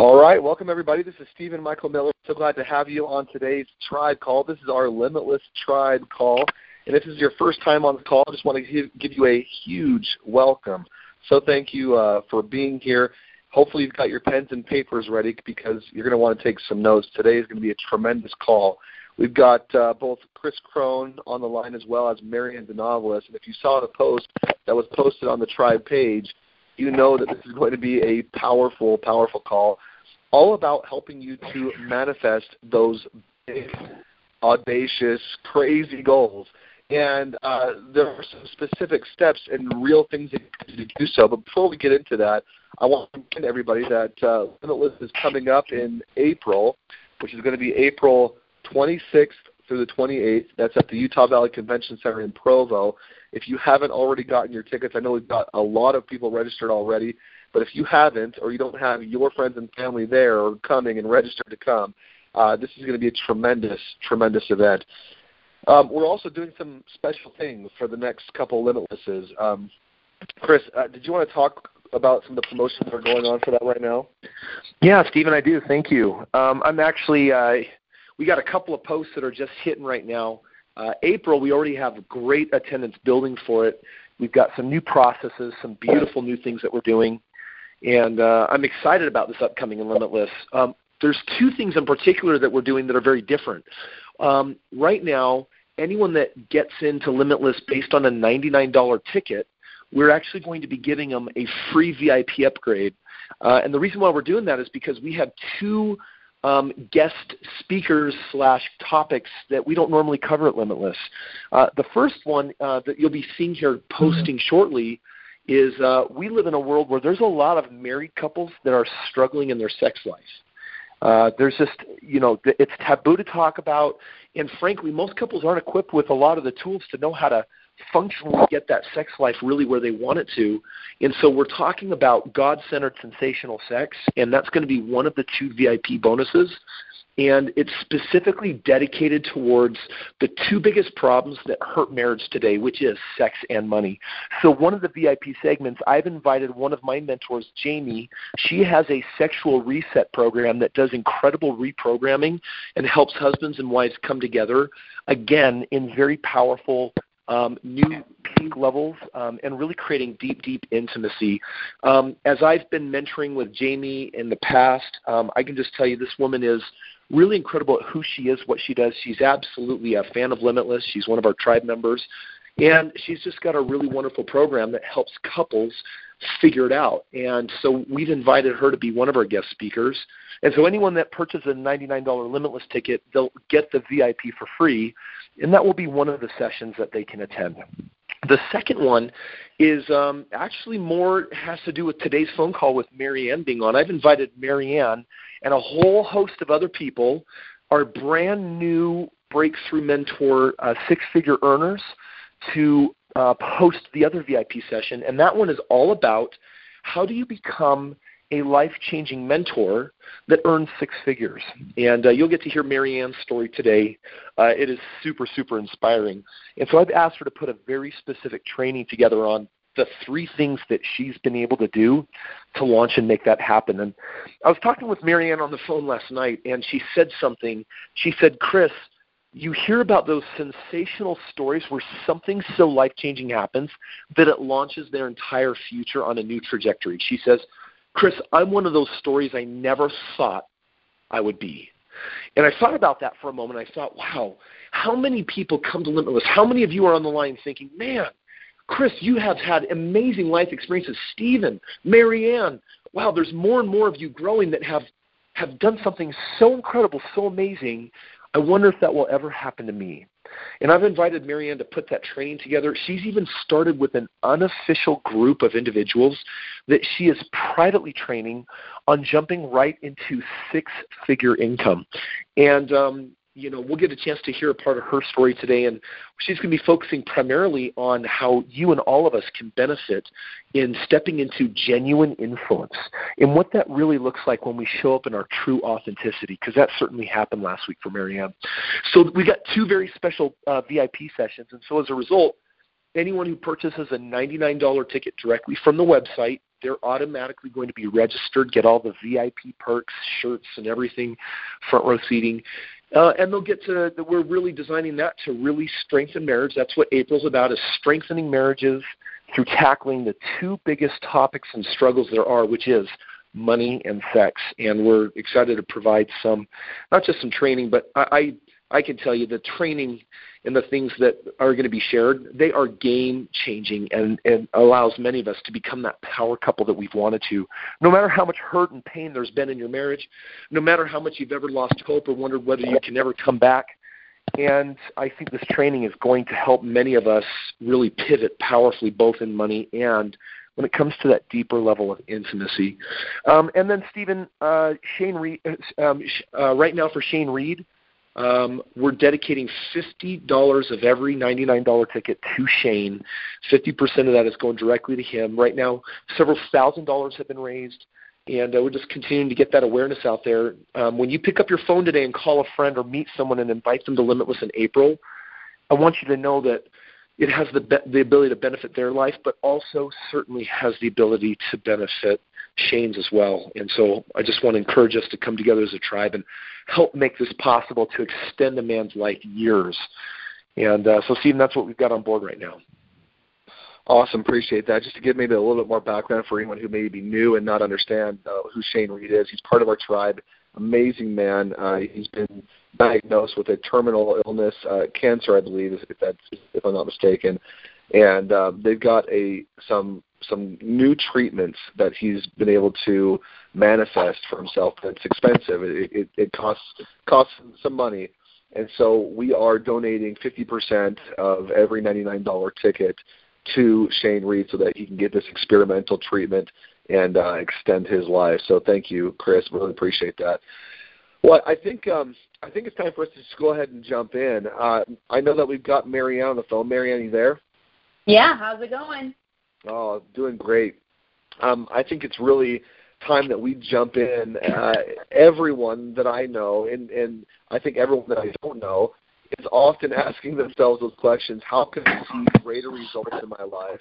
All right, welcome everybody. This is Stephen Michael Miller. So glad to have you on today's Tribe Call. This is our Limitless Tribe Call. And if this is your first time on the call, I just want to give you a huge welcome. So thank you uh, for being here. Hopefully you've got your pens and papers ready because you're going to want to take some notes. Today is going to be a tremendous call. We've got uh, both Chris Crone on the line as well as Marianne the novelist. And if you saw the post that was posted on the Tribe page, you know that this is going to be a powerful, powerful call all about helping you to manifest those big, audacious, crazy goals. And uh, there are some specific steps and real things that you can do so. But before we get into that, I want to remind everybody that uh, Limitless is coming up in April, which is going to be April 26th through the 28th. That's at the Utah Valley Convention Center in Provo. If you haven't already gotten your tickets, I know we've got a lot of people registered already. But if you haven't, or you don't have your friends and family there or coming and registered to come, uh, this is going to be a tremendous, tremendous event. Um, we're also doing some special things for the next couple Limitlesses. Um, Chris, uh, did you want to talk about some of the promotions that are going on for that right now? Yeah, Stephen, I do. Thank you. Um, I'm actually, uh, we got a couple of posts that are just hitting right now. Uh, April, we already have great attendance building for it. We've got some new processes, some beautiful new things that we're doing and uh, I'm excited about this upcoming in Limitless. Um, there's two things in particular that we're doing that are very different. Um, right now, anyone that gets into Limitless based on a $99 ticket, we're actually going to be giving them a free VIP upgrade. Uh, and the reason why we're doing that is because we have two um, guest speakers slash topics that we don't normally cover at Limitless. Uh, the first one uh, that you'll be seeing here posting mm-hmm. shortly is uh, we live in a world where there's a lot of married couples that are struggling in their sex life. Uh, there's just, you know, it's taboo to talk about, and frankly, most couples aren't equipped with a lot of the tools to know how to functionally get that sex life really where they want it to. And so we're talking about God centered sensational sex, and that's going to be one of the two VIP bonuses and it's specifically dedicated towards the two biggest problems that hurt marriage today, which is sex and money. So, one of the VIP segments, I've invited one of my mentors, Jamie. She has a sexual reset program that does incredible reprogramming and helps husbands and wives come together again in very powerful um, new peak levels um, and really creating deep, deep intimacy. Um, as I've been mentoring with Jamie in the past, um, I can just tell you this woman is really incredible at who she is, what she does. She's absolutely a fan of Limitless. She's one of our tribe members. And she's just got a really wonderful program that helps couples figure it out. And so we've invited her to be one of our guest speakers. And so anyone that purchases a $99 Limitless ticket, they'll get the VIP for free. And that will be one of the sessions that they can attend. The second one is um, actually more has to do with today's phone call with Marianne being on. I've invited Marianne and a whole host of other people, our brand new breakthrough mentor uh, six figure earners, to uh, host the other VIP session. And that one is all about how do you become a life changing mentor that earns six figures. And uh, you'll get to hear Marianne's story today. Uh, it is super, super inspiring. And so I've asked her to put a very specific training together on the three things that she's been able to do to launch and make that happen. And I was talking with Marianne on the phone last night, and she said something. She said, Chris, you hear about those sensational stories where something so life changing happens that it launches their entire future on a new trajectory. She says, Chris, I'm one of those stories I never thought I would be. And I thought about that for a moment. I thought, wow, how many people come to Limitless? How many of you are on the line thinking, man, Chris, you have had amazing life experiences. Stephen, Marianne, wow, there's more and more of you growing that have have done something so incredible, so amazing. I wonder if that will ever happen to me. And I've invited Marianne to put that training together. She's even started with an unofficial group of individuals that she is privately training on jumping right into six figure income. And um, you know, we'll get a chance to hear a part of her story today, and she's going to be focusing primarily on how you and all of us can benefit in stepping into genuine influence and what that really looks like when we show up in our true authenticity, because that certainly happened last week for Marianne. So we got two very special uh, VIP sessions, and so as a result, anyone who purchases a $99 ticket directly from the website they're automatically going to be registered, get all the VIP perks, shirts, and everything, front row seating. Uh, and they'll get to, we're really designing that to really strengthen marriage. That's what April's about, is strengthening marriages through tackling the two biggest topics and struggles there are, which is money and sex. And we're excited to provide some, not just some training, but I, I can tell you the training and the things that are going to be shared, they are game changing and, and allows many of us to become that power couple that we've wanted to. No matter how much hurt and pain there's been in your marriage, no matter how much you've ever lost hope or wondered whether you can ever come back. And I think this training is going to help many of us really pivot powerfully, both in money and when it comes to that deeper level of intimacy. Um, and then, Stephen, uh, Shane Reed, uh, um, uh, right now for Shane Reed, um, we're dedicating $50 of every $99 ticket to Shane. 50% of that is going directly to him. Right now, several thousand dollars have been raised, and uh, we're just continuing to get that awareness out there. Um, when you pick up your phone today and call a friend or meet someone and invite them to Limitless in April, I want you to know that it has the, be- the ability to benefit their life, but also certainly has the ability to benefit Shane's as well. And so I just want to encourage us to come together as a tribe and help make this possible to extend a man's life years. And uh, so, Stephen, that's what we've got on board right now. Awesome, appreciate that. Just to give maybe a little bit more background for anyone who may be new and not understand uh, who Shane Reed is, he's part of our tribe. Amazing man. Uh, he's been diagnosed with a terminal illness, uh, cancer, I believe, if that's if I'm not mistaken. And uh, they've got a some some new treatments that he's been able to manifest for himself. That's expensive. It, it, it costs costs some money, and so we are donating 50% of every $99 ticket to Shane Reed so that he can get this experimental treatment and uh, extend his life. So thank you, Chris. Really appreciate that. Well, I think um, I think it's time for us to just go ahead and jump in. Uh, I know that we've got Marianne on the phone. Marianne, you there? Yeah. How's it going? Oh, doing great. Um, I think it's really time that we jump in. Uh, everyone that I know, and, and I think everyone that I don't know, is often asking themselves those questions How can I see greater results in my life?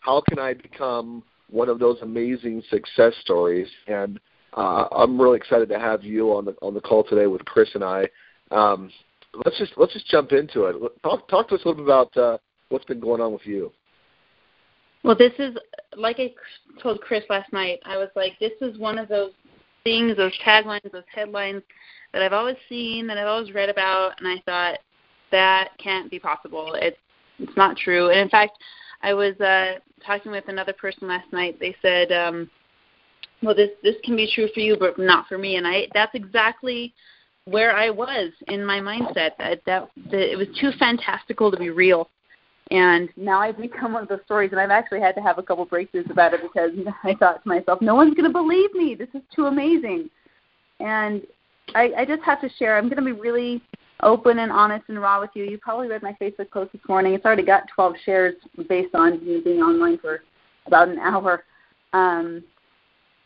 How can I become one of those amazing success stories? And uh, I'm really excited to have you on the on the call today with Chris and I. Um, let's just let's just jump into it. Talk talk to us a little bit about uh, what's been going on with you. Well, this is like I told Chris last night. I was like, this is one of those things, those taglines, those headlines that I've always seen, that I've always read about, and I thought that can't be possible. It's it's not true. And in fact, I was uh, talking with another person last night. They said, um, "Well, this this can be true for you, but not for me." And I that's exactly where I was in my mindset. That that, that it was too fantastical to be real. And now I've become one of those stories, and I've actually had to have a couple breakthroughs about it because I thought to myself, no one's going to believe me. This is too amazing. And I, I just have to share. I'm going to be really open and honest and raw with you. You probably read my Facebook post this morning. It's already got 12 shares based on me being online for about an hour. Um,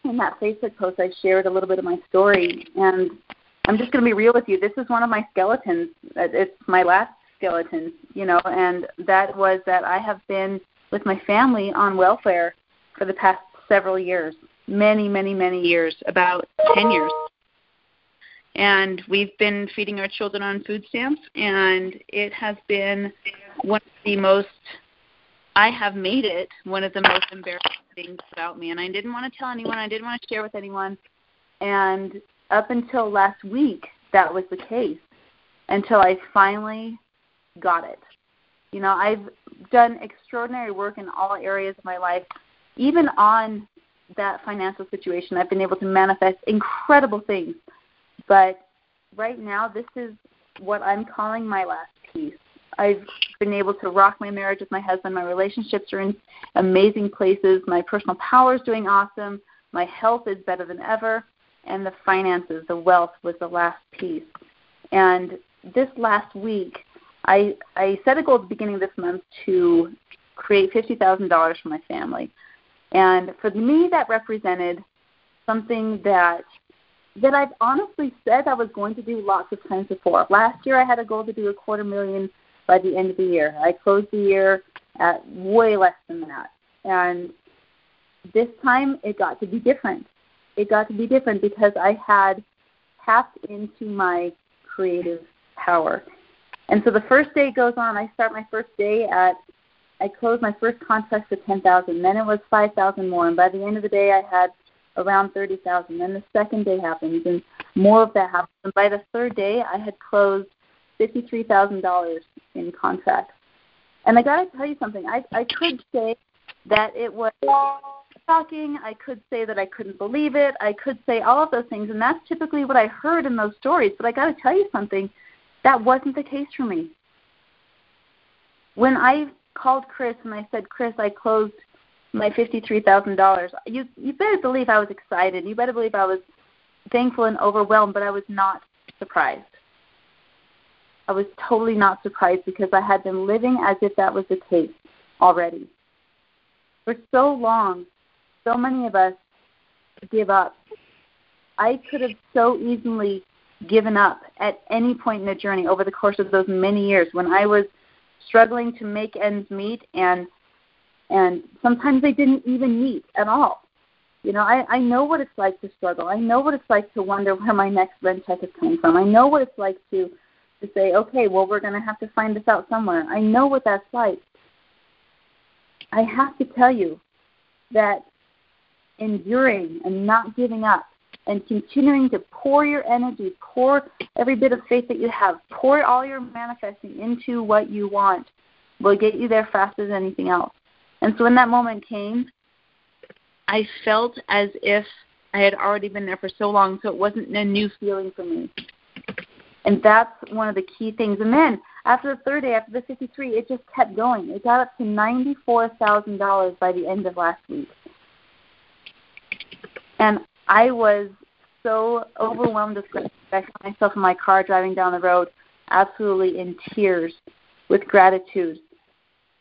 in that Facebook post, I shared a little bit of my story, and I'm just going to be real with you. This is one of my skeletons. It's my last skeleton, you know, and that was that I have been with my family on welfare for the past several years, many, many, many years, about 10 years. And we've been feeding our children on food stamps, and it has been one of the most, I have made it one of the most embarrassing things about me. And I didn't want to tell anyone, I didn't want to share with anyone. And up until last week, that was the case until I finally got it. You know, I've done extraordinary work in all areas of my life. Even on that financial situation, I've been able to manifest incredible things. But right now, this is what I'm calling my last piece. I've been able to rock my marriage with my husband. My relationships are in amazing places. My personal power is doing awesome. My health is better than ever. And the finances, the wealth was the last piece. And this last week, I I set a goal at the beginning of this month to create fifty thousand dollars for my family, and for me that represented something that that I've honestly said I was going to do lots of times before. Last year I had a goal to do a quarter million by the end of the year. I closed the year at way less than that, and this time it got to be different. It got to be different because I had tapped into my creative power. And so the first day goes on. I start my first day at I closed my first contract for ten thousand. Then it was five thousand more, and by the end of the day, I had around thirty thousand. Then the second day happens, and more of that happens. And by the third day, I had closed fifty-three thousand dollars in contracts. And I got to tell you something. I I could say that it was shocking. I could say that I couldn't believe it. I could say all of those things, and that's typically what I heard in those stories. But I got to tell you something. That wasn't the case for me. When I called Chris and I said, Chris, I closed my fifty-three thousand dollars. You you better believe I was excited. You better believe I was thankful and overwhelmed, but I was not surprised. I was totally not surprised because I had been living as if that was the case already. For so long, so many of us give up. I could have so easily given up at any point in the journey over the course of those many years when I was struggling to make ends meet and and sometimes they didn't even meet at all. You know, I, I know what it's like to struggle. I know what it's like to wonder where my next rent check is coming from. I know what it's like to to say, okay, well we're gonna have to find this out somewhere. I know what that's like. I have to tell you that enduring and not giving up and continuing to pour your energy, pour every bit of faith that you have, pour all your manifesting into what you want will get you there faster than anything else. And so when that moment came, I felt as if I had already been there for so long, so it wasn't a new feeling for me. And that's one of the key things. And then after the third day, after the 53, it just kept going. It got up to $94,000 by the end of last week. And I was so overwhelmed with gratitude. I found myself in my car driving down the road, absolutely in tears with gratitude.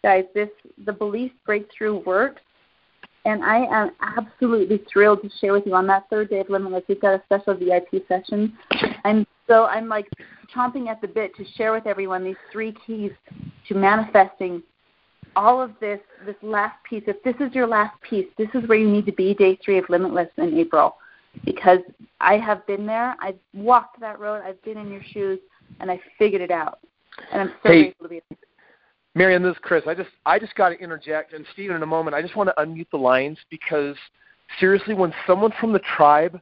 Guys, this the belief breakthrough works, and I am absolutely thrilled to share with you on that third day of Limitless. We've got a special VIP session. I'm so I'm like chomping at the bit to share with everyone these three keys to manifesting all of this this last piece. If this is your last piece, this is where you need to be day three of Limitless in April because I have been there. I've walked that road. I've been in your shoes, and I figured it out. And I'm so hey, grateful to be. There. Marianne, this is Chris. I just I just got to interject, and Stephen, in a moment, I just want to unmute the lines because seriously, when someone from the tribe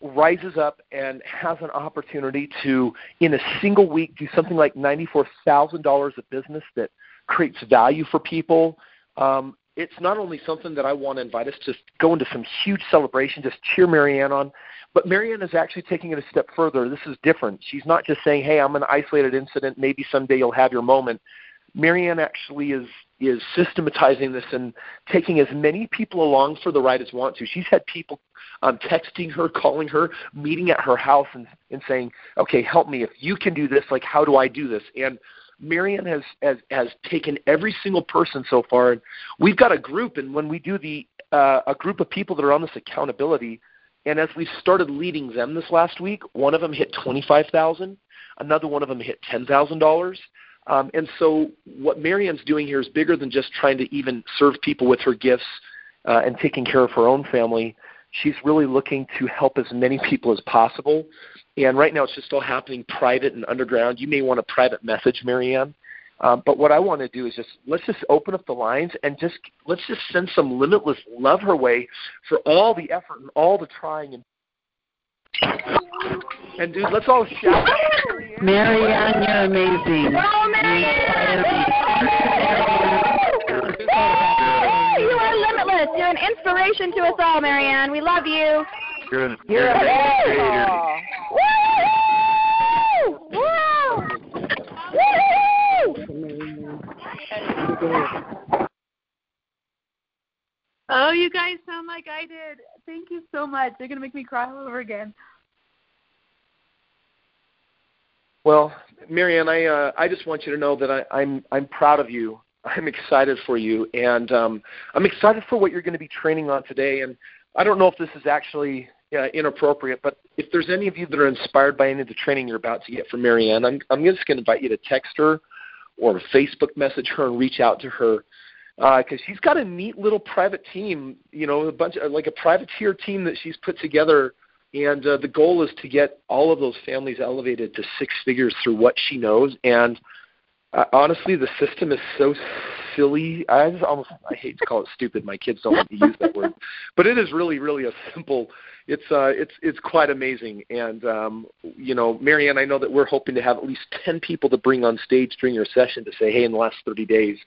rises up and has an opportunity to, in a single week, do something like ninety-four thousand dollars of business that creates value for people, um, it's not only something that I want to invite us to go into some huge celebration, just cheer Marianne on, but Marianne is actually taking it a step further. This is different. She's not just saying, "Hey, I'm an isolated incident. Maybe someday you'll have your moment." Marianne actually is is systematizing this and taking as many people along for the ride as want to. She's had people um, texting her, calling her, meeting at her house, and, and saying, "Okay, help me. If you can do this, like how do I do this?" And Marianne has, has has taken every single person so far, and we've got a group. And when we do the uh, a group of people that are on this accountability, and as we started leading them this last week, one of them hit twenty five thousand, another one of them hit ten thousand dollars. Um, and so what Marianne's doing here is bigger than just trying to even serve people with her gifts uh, and taking care of her own family. She's really looking to help as many people as possible. And right now it's just all happening private and underground. You may want a private message, Marianne. Um, but what I want to do is just let's just open up the lines and just let's just send some limitless love her way for all the effort and all the trying and and dude, let's all shout. Marianne, you're amazing. Oh, Marianne! You are. You're an inspiration to us all, Marianne. We love you. You're an, You're you're a creator. Woo! Woo! Woo! Oh, you guys sound like I did. Thank you so much. You're gonna make me cry all over again. Well, Marianne, I uh, I just want you to know that I, I'm I'm proud of you. I'm excited for you, and um, I'm excited for what you're going to be training on today. And I don't know if this is actually uh, inappropriate, but if there's any of you that are inspired by any of the training you're about to get from Marianne, I'm I'm just going to invite you to text her or Facebook message her and reach out to her because uh, she's got a neat little private team, you know, a bunch of like a privateer team that she's put together. And uh, the goal is to get all of those families elevated to six figures through what she knows. And honestly, the system is so silly. I just almost I hate to call it stupid. My kids don't want to use that word, but it is really, really a simple. It's uh, it's it's quite amazing. And um, you know, Marianne, I know that we're hoping to have at least ten people to bring on stage during your session to say, hey, in the last 30 days,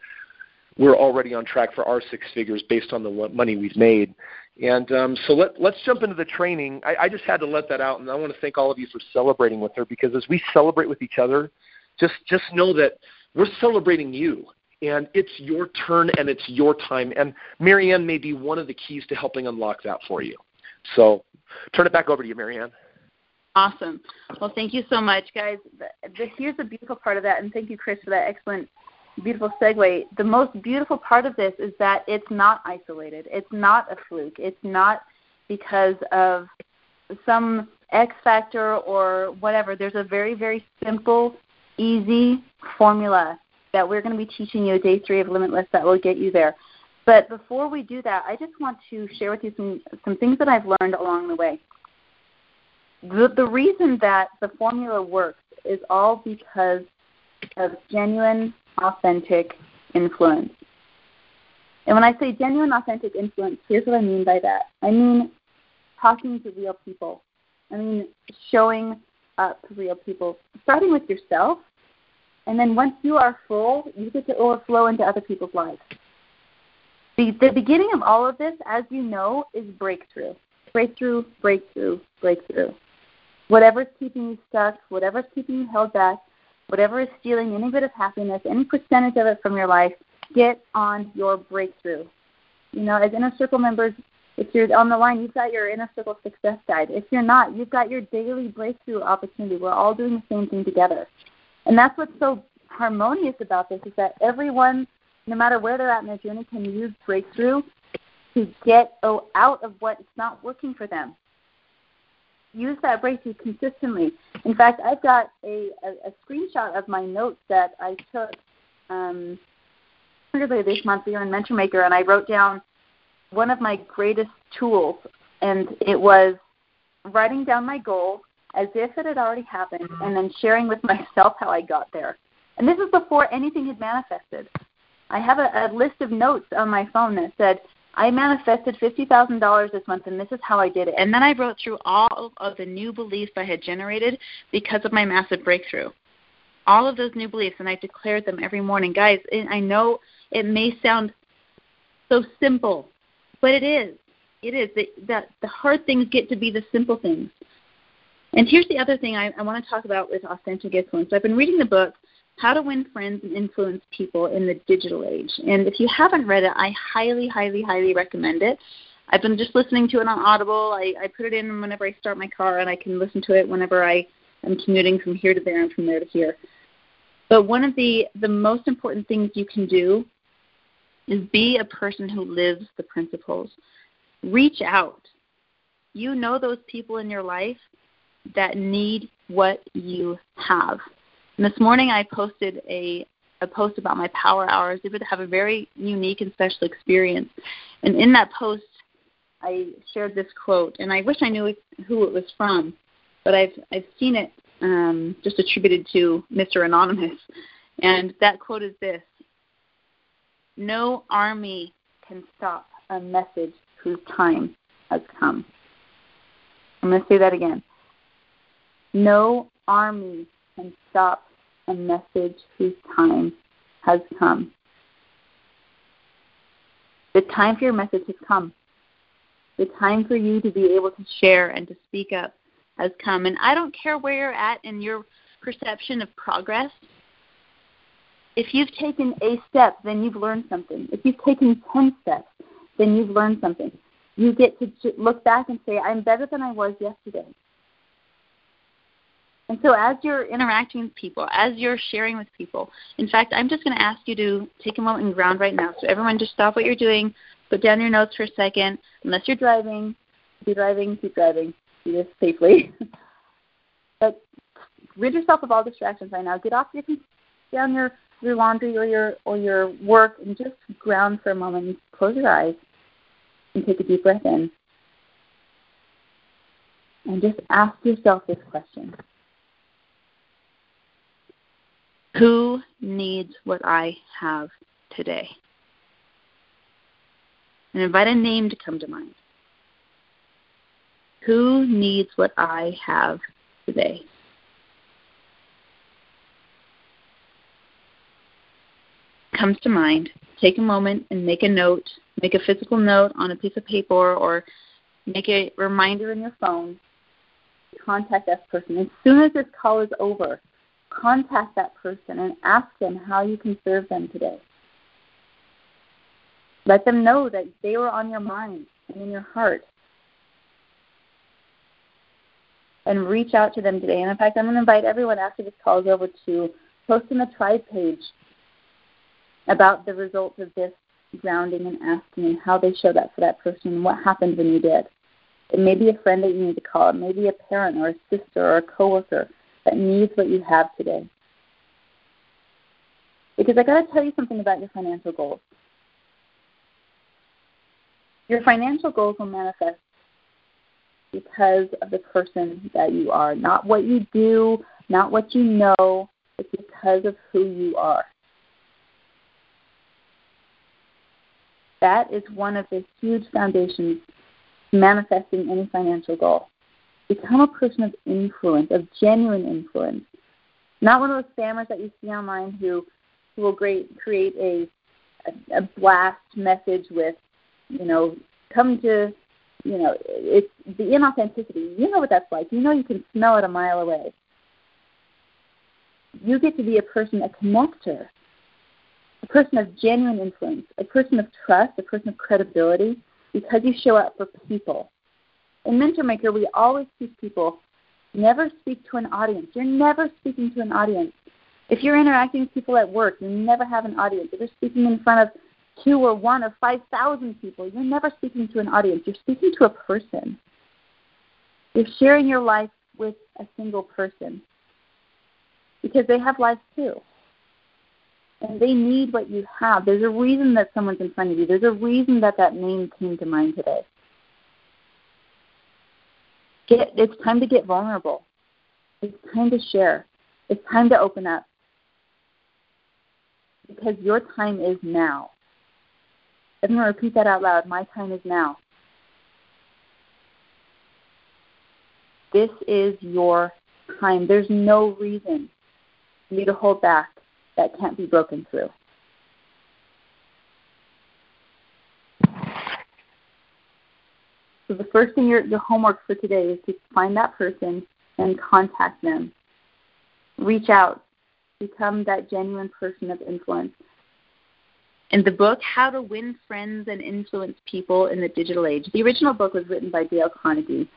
we're already on track for our six figures based on the money we've made. And um, so let, let's jump into the training. I, I just had to let that out, and I want to thank all of you for celebrating with her because as we celebrate with each other, just just know that we're celebrating you and it's your turn and it's your time. And Marianne may be one of the keys to helping unlock that for you. So turn it back over to you, Marianne. Awesome. Well, thank you so much, guys. Here's the beautiful part of that, and thank you, Chris, for that excellent, beautiful segue. The most beautiful part of this is that it's not isolated. It's not a fluke. It's not because of some X factor or whatever. There's a very, very simple, easy formula that we're going to be teaching you day three of Limitless that will get you there. But before we do that, I just want to share with you some, some things that I've learned along the way. The, the reason that the formula works is all because of genuine, authentic influence. And when I say genuine, authentic influence, here's what I mean by that. I mean talking to real people. I mean showing up real people, starting with yourself and then once you are full, you get to overflow into other people's lives. The, the beginning of all of this, as you know, is breakthrough. Breakthrough, breakthrough, breakthrough. Whatever's keeping you stuck, whatever's keeping you held back, whatever is stealing any bit of happiness, any percentage of it from your life, get on your breakthrough. You know, as inner circle members, if you're on the line, you've got your inner circle success guide. If you're not, you've got your daily breakthrough opportunity. We're all doing the same thing together. And that's what's so harmonious about this is that everyone, no matter where they're at in their journey, can use breakthrough to get out of what's not working for them. Use that breakthrough consistently. In fact, I've got a, a, a screenshot of my notes that I took um, earlier this month. We were in Mentor Maker, and I wrote down one of my greatest tools, and it was writing down my goal as if it had already happened, and then sharing with myself how I got there. And this is before anything had manifested. I have a, a list of notes on my phone that said, I manifested $50,000 this month, and this is how I did it. And then I wrote through all of the new beliefs I had generated because of my massive breakthrough. All of those new beliefs, and I declared them every morning. Guys, I know it may sound so simple, but it is. It is. That the hard things get to be the simple things. And here's the other thing I, I want to talk about with authentic influence. I've been reading the book How to Win Friends and Influence People in the Digital Age. And if you haven't read it, I highly, highly, highly recommend it. I've been just listening to it on Audible. I, I put it in whenever I start my car, and I can listen to it whenever I am commuting from here to there and from there to here. But one of the, the most important things you can do is be a person who lives the principles. Reach out. You know those people in your life that need what you have. And this morning I posted a, a post about my power hours. They would have a very unique and special experience. And in that post, I shared this quote, and I wish I knew who it was from, but I've I've seen it um, just attributed to Mr. Anonymous. And that quote is this: "No army can stop a message whose time has come." I'm going to say that again. No army can stop a message whose time has come. The time for your message has come. The time for you to be able to share and to speak up has come. And I don't care where you're at in your perception of progress. If you've taken a step, then you've learned something. If you've taken 10 steps, then you've learned something. You get to look back and say, I'm better than I was yesterday. And so, as you're interacting with people, as you're sharing with people, in fact, I'm just going to ask you to take a moment and ground right now. So, everyone, just stop what you're doing, put down your notes for a second. Unless you're driving, keep driving, keep driving. Do this safely. but rid yourself of all distractions right now. Get off your on your your laundry or your or your work and just ground for a moment. Close your eyes and take a deep breath in. And just ask yourself this question. Who needs what I have today? And invite a name to come to mind. Who needs what I have today? Comes to mind. Take a moment and make a note. Make a physical note on a piece of paper or make a reminder in your phone. Contact that person. As soon as this call is over, contact that person and ask them how you can serve them today. Let them know that they were on your mind and in your heart. And reach out to them today. And in fact, I'm going to invite everyone after this call is over to post in the tribe page about the results of this grounding and asking and how they showed up for that person and what happened when you did. It may be a friend that you need to call. It may be a parent or a sister or a coworker that needs what you have today. Because I got to tell you something about your financial goals. Your financial goals will manifest because of the person that you are, not what you do, not what you know, it's because of who you are. That is one of the huge foundations manifesting any financial goal. Become a person of influence, of genuine influence. Not one of those spammers that you see online who, who will great, create a, a, a blast message with, you know, come to, you know, it's the inauthenticity. You know what that's like. You know you can smell it a mile away. You get to be a person, a connector, a person of genuine influence, a person of trust, a person of credibility, because you show up for people in Mentor Maker, we always teach people never speak to an audience. You're never speaking to an audience. If you're interacting with people at work, you never have an audience. If you're speaking in front of two or one or 5,000 people, you're never speaking to an audience. You're speaking to a person. You're sharing your life with a single person because they have life too. And they need what you have. There's a reason that someone's in front of you. There's a reason that that name came to mind today. Get, it's time to get vulnerable. It's time to share. It's time to open up. Because your time is now. I'm going to repeat that out loud. My time is now. This is your time. There's no reason for you to hold back that can't be broken through. So the first thing your, your homework for today is to find that person and contact them. Reach out. Become that genuine person of influence. In the book, How to Win Friends and Influence People in the Digital Age, the original book was written by Dale Carnegie.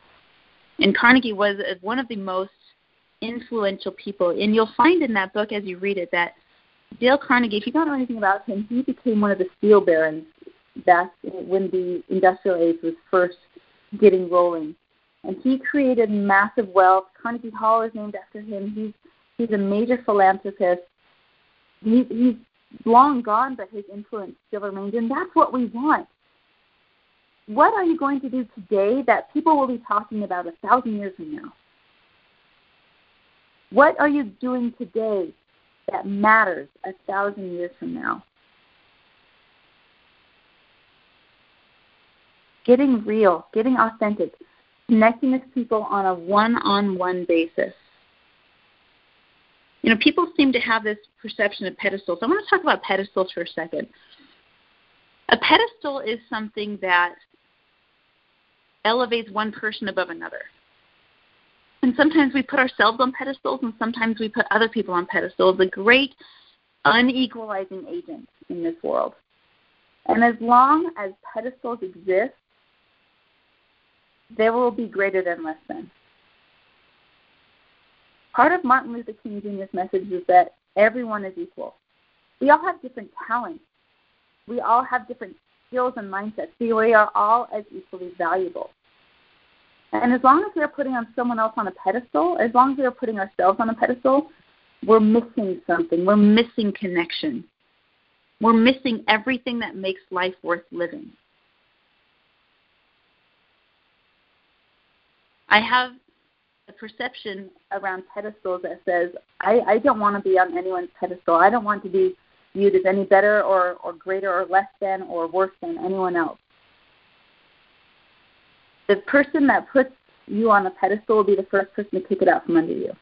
And Carnegie was uh, one of the most influential people. And you'll find in that book as you read it that Dale Carnegie, if you don't know anything about him, he became one of the steel barons back when the industrial age was first getting rolling. And he created massive wealth. Carnegie Hall is named after him. He's he's a major philanthropist. He, he's long gone, but his influence still remains, and that's what we want. What are you going to do today that people will be talking about a thousand years from now? What are you doing today that matters a thousand years from now? getting real, getting authentic, connecting with people on a one on one basis. You know, people seem to have this perception of pedestals. I want to talk about pedestals for a second. A pedestal is something that elevates one person above another. And sometimes we put ourselves on pedestals, and sometimes we put other people on pedestals, a great unequalizing agent in this world. And as long as pedestals exist, there will be greater than less than. Part of Martin Luther King Jr.'s message is that everyone is equal. We all have different talents. We all have different skills and mindsets. We are all as equally valuable. And as long as we are putting on someone else on a pedestal, as long as we are putting ourselves on a pedestal, we're missing something. We're missing connection. We're missing everything that makes life worth living. I have a perception around pedestals that says, I, I don't want to be on anyone's pedestal. I don't want to be viewed as any better or, or greater or less than or worse than anyone else. The person that puts you on a pedestal will be the first person to kick it out from under you.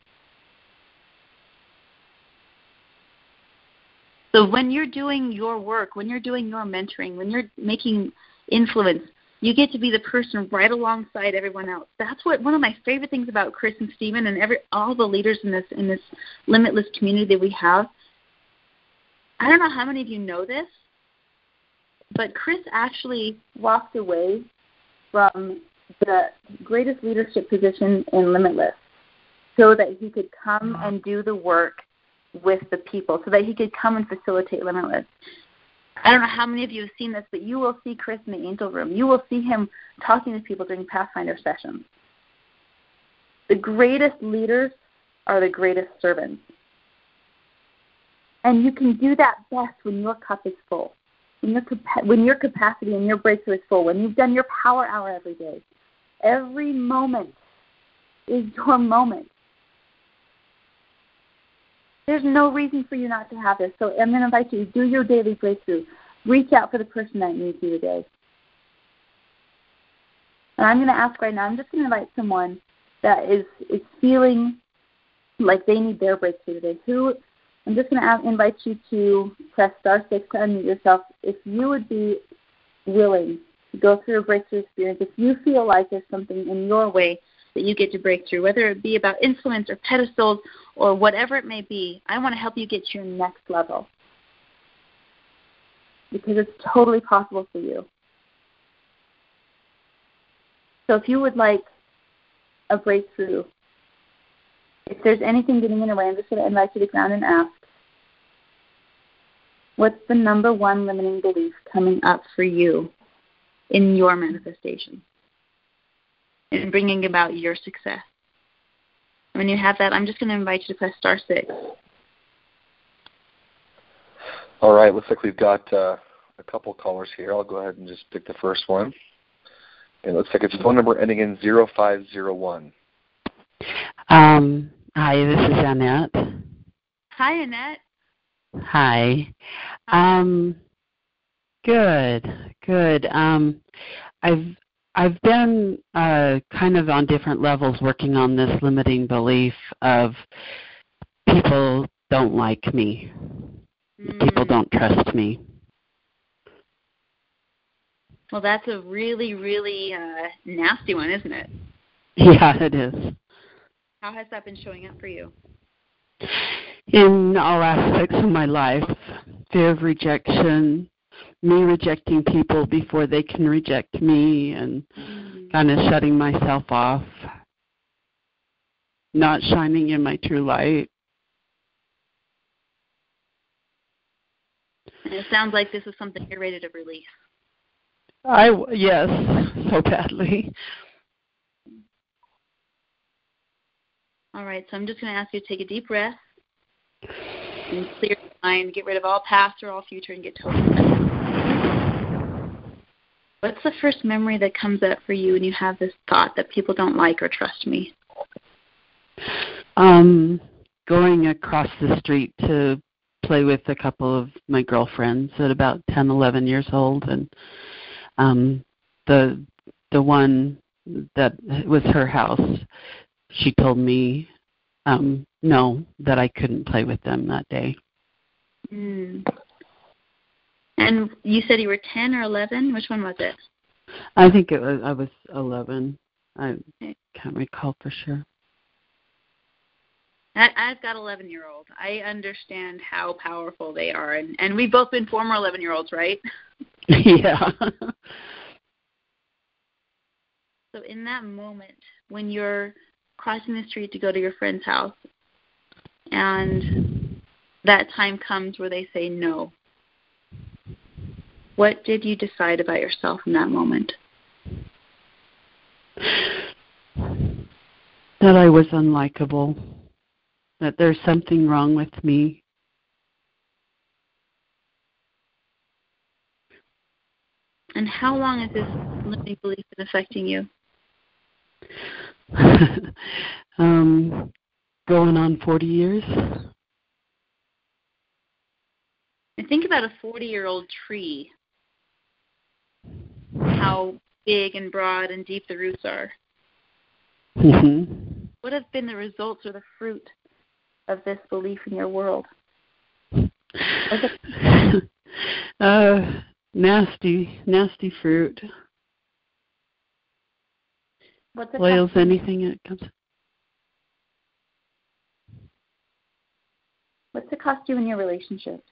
So when you're doing your work, when you're doing your mentoring, when you're making influence, you get to be the person right alongside everyone else. That's what one of my favorite things about Chris and Stephen and every all the leaders in this in this limitless community that we have. I don't know how many of you know this, but Chris actually walked away from the greatest leadership position in Limitless so that he could come mm-hmm. and do the work with the people, so that he could come and facilitate Limitless. I don't know how many of you have seen this, but you will see Chris in the angel room. You will see him talking to people during Pathfinder sessions. The greatest leaders are the greatest servants. And you can do that best when your cup is full, when your, when your capacity and your breakthrough is full, when you've done your power hour every day. Every moment is your moment. There's no reason for you not to have this. So I'm going to invite you to do your daily breakthrough. Reach out for the person that needs you today. And I'm going to ask right now, I'm just going to invite someone that is, is feeling like they need their breakthrough today. Who I'm just going to invite you to press star six to unmute yourself. If you would be willing to go through a breakthrough experience, if you feel like there's something in your way that you get to break through, whether it be about influence or pedestals or whatever it may be, I want to help you get to your next level. Because it's totally possible for you. So if you would like a breakthrough, if there's anything getting in the way, I'm just going to invite you to ground and ask, what's the number one limiting belief coming up for you in your manifestation? In bringing about your success? When you have that, I'm just going to invite you to press star six. All right, looks like we've got uh, a couple callers here. I'll go ahead and just pick the first one. It looks like it's phone number ending in zero five zero one. Um, hi, this is Annette. Hi, Annette. Hi. Um, good, good. Um, I've I've been uh, kind of on different levels working on this limiting belief of people don't like me. Mm. People don't trust me. Well, that's a really, really uh, nasty one, isn't it? Yeah, it is. How has that been showing up for you? In all aspects of my life fear of rejection, me rejecting people before they can reject me and mm-hmm. kind of shutting myself off, not shining in my true light. And it sounds like this is something you're ready to release. I yes, so badly. All right, so I'm just going to ask you to take a deep breath and clear your mind, get rid of all past or all future, and get totally present. What's the first memory that comes up for you when you have this thought that people don't like or trust me? Um, going across the street to play with a couple of my girlfriends at about ten, eleven years old, and um, the the one that was her house, she told me um, no that I couldn't play with them that day. Mm. And you said you were 10 or 11? Which one was it? I think it was I was 11. I can't recall for sure. I, I've got 11 year old. I understand how powerful they are, and and we've both been former 11 year olds, right? yeah. so in that moment, when you're crossing the street to go to your friend's house, and that time comes where they say no, what did you decide about yourself in that moment? That I was unlikable. that there's something wrong with me. And how long has this limiting belief been affecting you? um, going on 40 years. Think about a 40 year old tree, how big and broad and deep the roots are. Mm-hmm. What have been the results or the fruit of this belief in your world? uh, nasty, nasty fruit. What's cost you? anything it comes. What's it cost you in your relationships?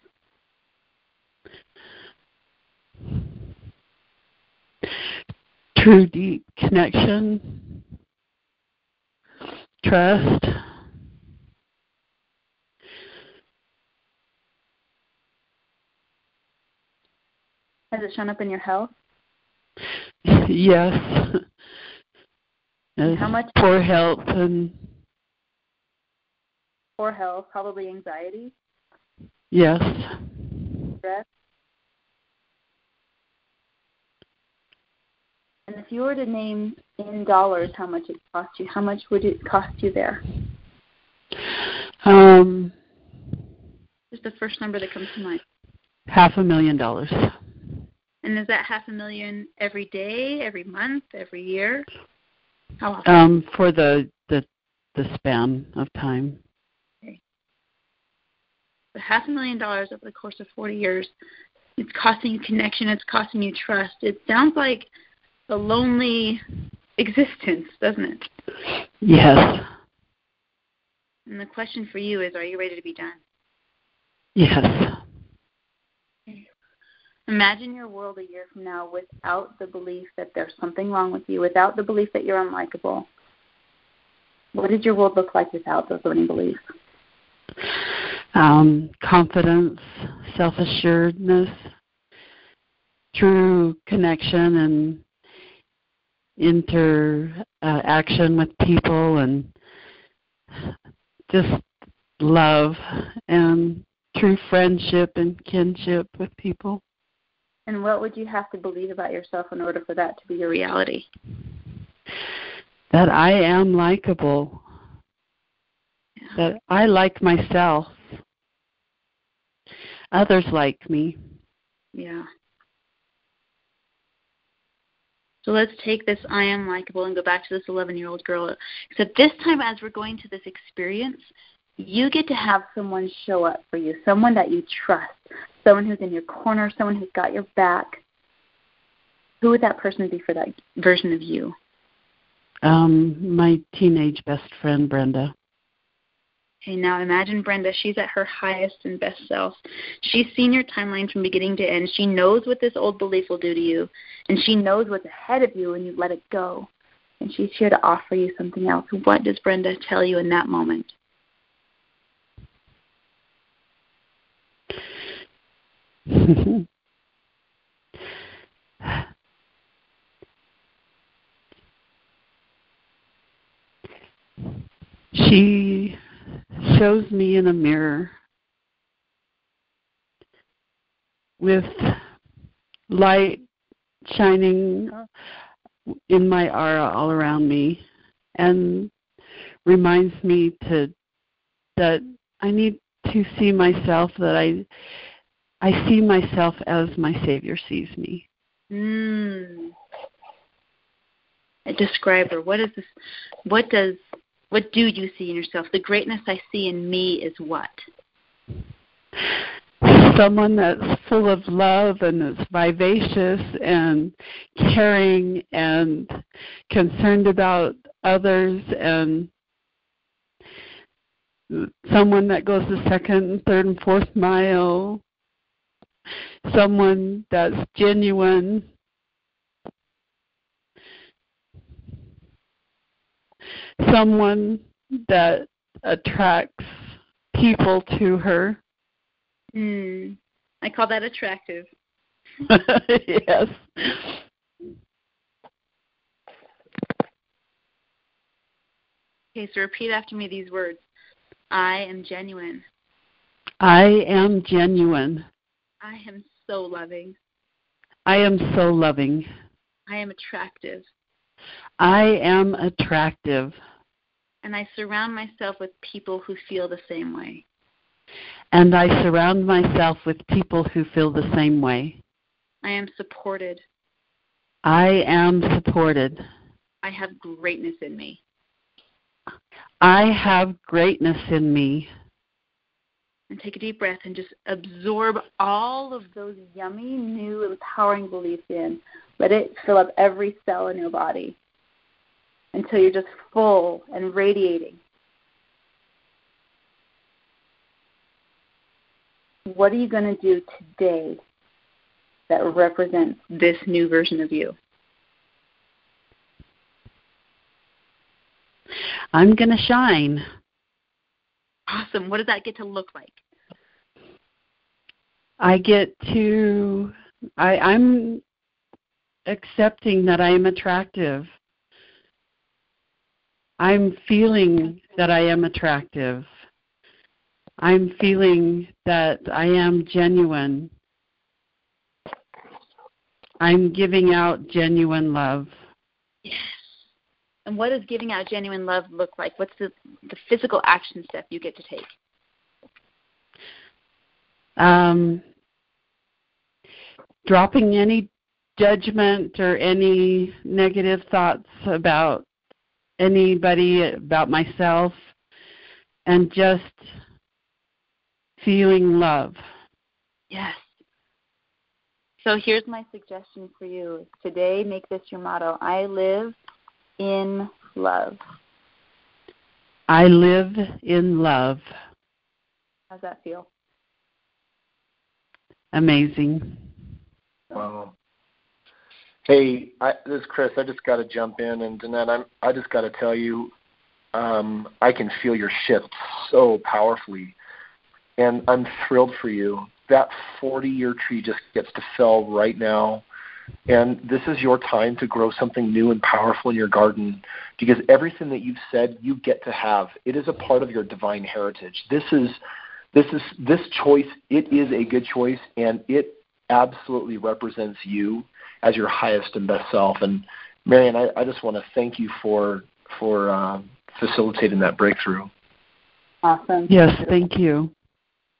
True, deep connection, trust. Has it shown up in your health? yes. How much- poor health and Poor health, probably anxiety, yes. stress. And if you were to name in dollars how much it cost you, how much would it cost you there? Um, Just the first number that comes to mind. half a million dollars. And is that half a million every day, every month, every year? How often? Um, for the the the span of time. So half a million dollars over the course of 40 years. It's costing you connection. It's costing you trust. It sounds like a lonely existence, doesn't it? Yes. And the question for you is, are you ready to be done? Yes. Imagine your world a year from now without the belief that there's something wrong with you, without the belief that you're unlikable. What does your world look like without those limiting beliefs? Um, confidence, self assuredness, true connection and interaction with people and just love and true friendship and kinship with people. And what would you have to believe about yourself in order for that to be your reality? That I am likable. That I like myself. Others like me. Yeah. So let's take this I am likable and go back to this 11 year old girl. Except this time, as we're going to this experience, you get to have someone show up for you, someone that you trust, someone who's in your corner, someone who's got your back. Who would that person be for that version of you? Um, my teenage best friend Brenda. Okay, now imagine Brenda. She's at her highest and best self. She's seen your timeline from beginning to end. She knows what this old belief will do to you, and she knows what's ahead of you when you let it go. And she's here to offer you something else. What does Brenda tell you in that moment? she shows me in a mirror with light shining in my aura all around me and reminds me to that I need to see myself that I I see myself as my savior sees me. Mm. Describe her. What is this? What does? What do you see in yourself? The greatness I see in me is what? Someone that's full of love and is vivacious and caring and concerned about others and someone that goes the second and third and fourth mile someone that's genuine someone that attracts people to her Mm. I call that attractive. yes Okay, so repeat after me these words. I am genuine. I am genuine. I am so loving. I am so loving. I am attractive. I am attractive. And I surround myself with people who feel the same way. And I surround myself with people who feel the same way. I am supported. I am supported. I have greatness in me. I have greatness in me. And take a deep breath and just absorb all of those yummy, new, empowering beliefs in. Let it fill up every cell in your body until you're just full and radiating. What are you going to do today that represents this new version of you? I'm going to shine. Awesome. What does that get to look like? I get to I I'm accepting that I am attractive. I'm feeling that I am attractive. I'm feeling that I am genuine. I'm giving out genuine love. Yes. And what does giving out genuine love look like? What's the, the physical action step you get to take? Um, dropping any judgment or any negative thoughts about anybody, about myself, and just feeling love. Yes. So here's my suggestion for you. Today, make this your motto I live in love. I live in love. How's that feel? Amazing. Wow. Hey, I, this is Chris. I just got to jump in, and Danette, I'm, I just got to tell you, um, I can feel your shift so powerfully, and I'm thrilled for you. That 40-year tree just gets to fell right now, and this is your time to grow something new and powerful in your garden, because everything that you've said, you get to have. It is a part of your divine heritage. This is, this is this choice. It is a good choice, and it absolutely represents you as your highest and best self. And Marianne, I, I just want to thank you for for uh, facilitating that breakthrough. Awesome. Yes, thank you.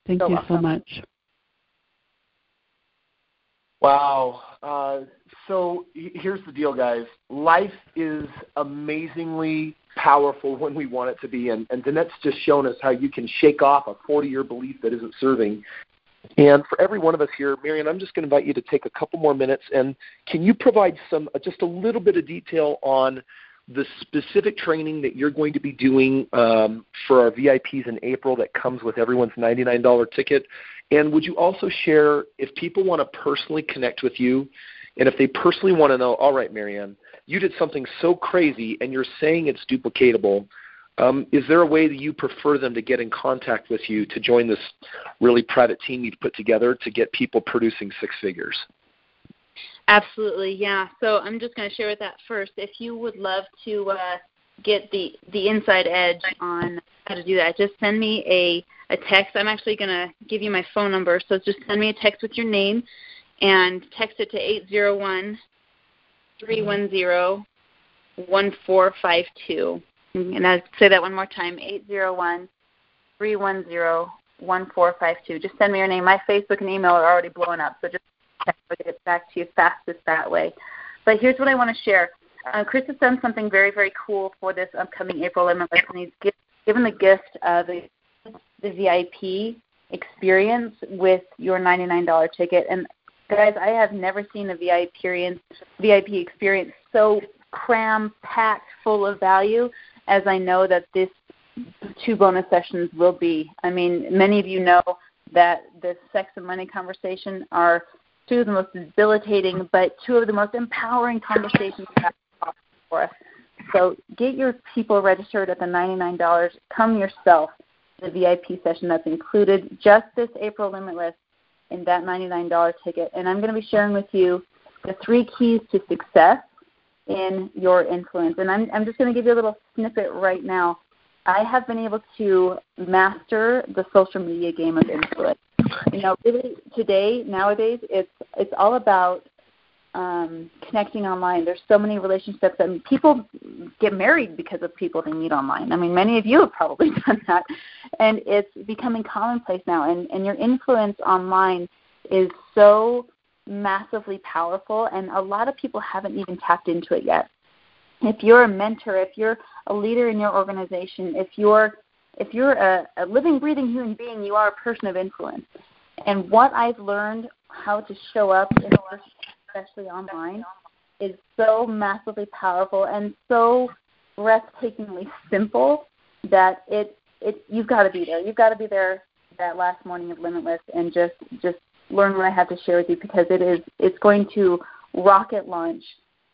Thank so you awesome. so much. Wow. Uh, so here's the deal, guys. Life is amazingly powerful when we want it to be, and, and Danette's just shown us how you can shake off a 40-year belief that isn't serving. And for every one of us here, Marianne, I'm just going to invite you to take a couple more minutes, and can you provide some uh, just a little bit of detail on the specific training that you're going to be doing um, for our VIPs in April that comes with everyone's $99 ticket? And would you also share if people want to personally connect with you, and if they personally want to know, all right, Marianne, you did something so crazy, and you're saying it's duplicatable. Um, is there a way that you prefer them to get in contact with you to join this really private team you've put together to get people producing six figures? Absolutely, yeah. So I'm just going to share with that first. If you would love to uh, get the the inside edge on how to do that, just send me a a text. I'm actually going to give you my phone number, so just send me a text with your name and text it to eight zero one three one zero one four five two. And I'll say that one more time, eight zero one three one zero one four five two. Just send me your name. My Facebook and email are already blowing up, so just I'll get back to you fastest that way. But here's what I want to share. Uh, Chris has done something very, very cool for this upcoming April Limitless, and he's given the gift of the, the VIP experience with your $99 ticket. And guys, I have never seen a VIP experience, VIP experience so cram packed full of value as I know that this two bonus sessions will be. I mean, many of you know that the sex and money conversation are two of the most debilitating, but two of the most empowering conversations for us. So get your people registered at the $99. Come yourself to the VIP session that's included just this April Limitless in that $99 ticket. And I'm going to be sharing with you the three keys to success in your influence. And I'm, I'm just going to give you a little snippet right now. I have been able to master the social media game of influence. You know, really today, nowadays, it's it's all about um, connecting online. There's so many relationships, and people get married because of people they meet online. I mean, many of you have probably done that, and it's becoming commonplace now. And and your influence online is so massively powerful, and a lot of people haven't even tapped into it yet. If you're a mentor, if you're a leader in your organization, if you're if you're a, a living, breathing human being, you are a person of influence. And what I've learned how to show up especially online, is so massively powerful and so breathtakingly simple that it it you've got to be there. You've got to be there that last morning of Limitless and just just learn what I have to share with you because it is it's going to rocket launch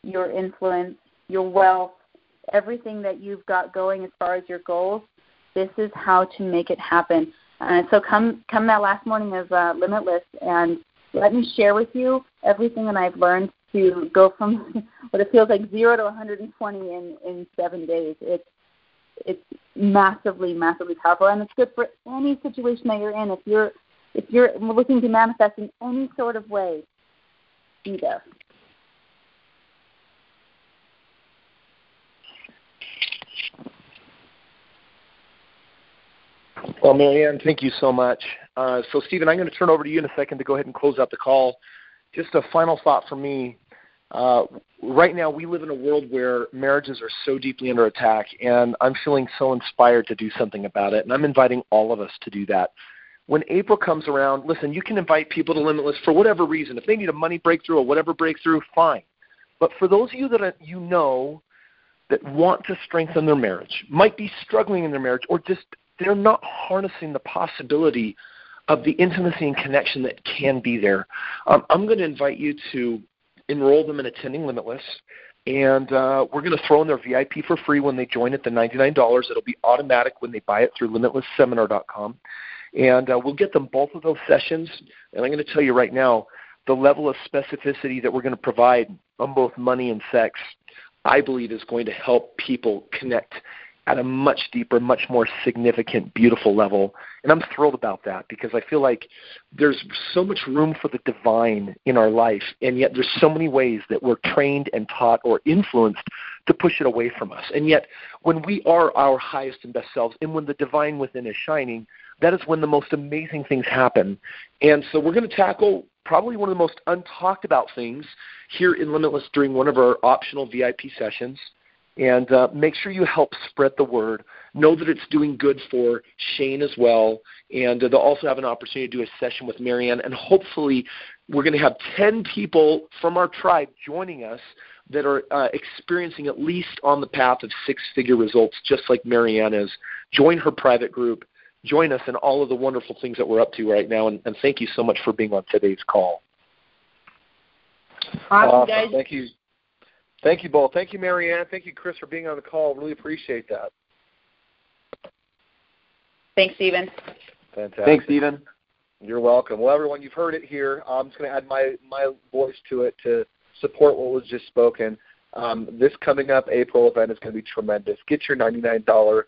your influence, your wealth, everything that you've got going as far as your goals. This is how to make it happen. Uh, so come come that last morning of uh, Limitless and let me share with you everything that I've learned to go from what it feels like zero to 120 in in seven days. It's it's massively, massively powerful, and it's good for any situation that you're in. If you're if you're looking to manifest in any sort of way, be there. Well, Marianne, thank you so much. Uh, so, Stephen, I'm going to turn over to you in a second to go ahead and close out the call. Just a final thought for me. Uh, right now, we live in a world where marriages are so deeply under attack, and I'm feeling so inspired to do something about it, and I'm inviting all of us to do that. When April comes around, listen, you can invite people to Limitless for whatever reason. If they need a money breakthrough or whatever breakthrough, fine. But for those of you that you know that want to strengthen their marriage, might be struggling in their marriage, or just they're not harnessing the possibility of the intimacy and connection that can be there. Um, I'm going to invite you to enroll them in attending Limitless, and uh, we're going to throw in their VIP for free when they join at the $99. It'll be automatic when they buy it through limitlessseminar.com. And uh, we'll get them both of those sessions. And I'm going to tell you right now, the level of specificity that we're going to provide on both money and sex, I believe, is going to help people connect at a much deeper, much more significant, beautiful level. And I'm thrilled about that because I feel like there's so much room for the divine in our life, and yet there's so many ways that we're trained and taught or influenced to push it away from us. And yet, when we are our highest and best selves, and when the divine within is shining, that is when the most amazing things happen. And so we're going to tackle probably one of the most untalked about things here in Limitless during one of our optional VIP sessions and uh, make sure you help spread the word. Know that it's doing good for Shane as well, and uh, they'll also have an opportunity to do a session with Marianne, and hopefully we're going to have 10 people from our tribe joining us that are uh, experiencing at least on the path of six-figure results, just like Marianne is. Join her private group. Join us in all of the wonderful things that we're up to right now, and, and thank you so much for being on today's call. Awesome, guys. Thank you. Thank you both. Thank you, Marianne. Thank you, Chris, for being on the call. Really appreciate that. Thanks, Stephen. Fantastic. Thanks, Stephen. You're welcome. Well, everyone, you've heard it here. I'm just going to add my my voice to it to support what was just spoken. Um, this coming up April event is going to be tremendous. Get your $99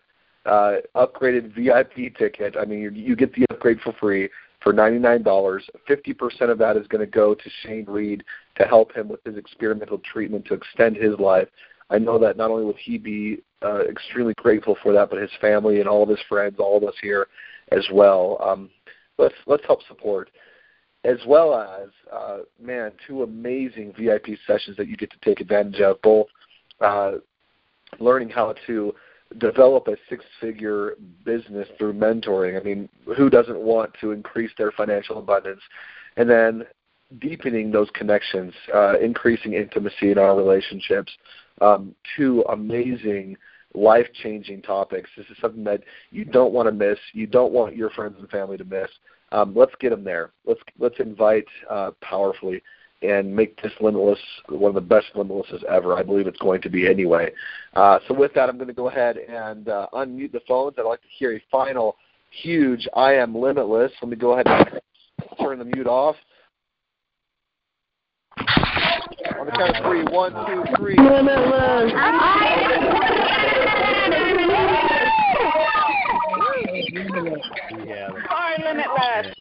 uh, upgraded VIP ticket. I mean, you, you get the upgrade for free for $99. 50% of that is going to go to Shane Reed to help him with his experimental treatment to extend his life. I know that not only will he be uh, extremely grateful for that, but his family and all of his friends, all of us here as well. Um, let's let's help support, as well as uh, man, two amazing VIP sessions that you get to take advantage of. Both uh, learning how to develop a six figure business through mentoring. I mean, who doesn't want to increase their financial abundance? And then deepening those connections, uh, increasing intimacy in our relationships. Um, two amazing, life changing topics. This is something that you don't want to miss. You don't want your friends and family to miss. Um, let's get them there. Let's let's invite uh, powerfully and make this Limitless one of the best Limitlesses ever. I believe it's going to be anyway. Uh, so with that, I'm going to go ahead and uh, unmute the phones. I'd like to hear a final huge I am Limitless. Let me go ahead and turn the mute off. On the count of three, one, two, three. Limitless. I am limitless. Yeah. You are limitless.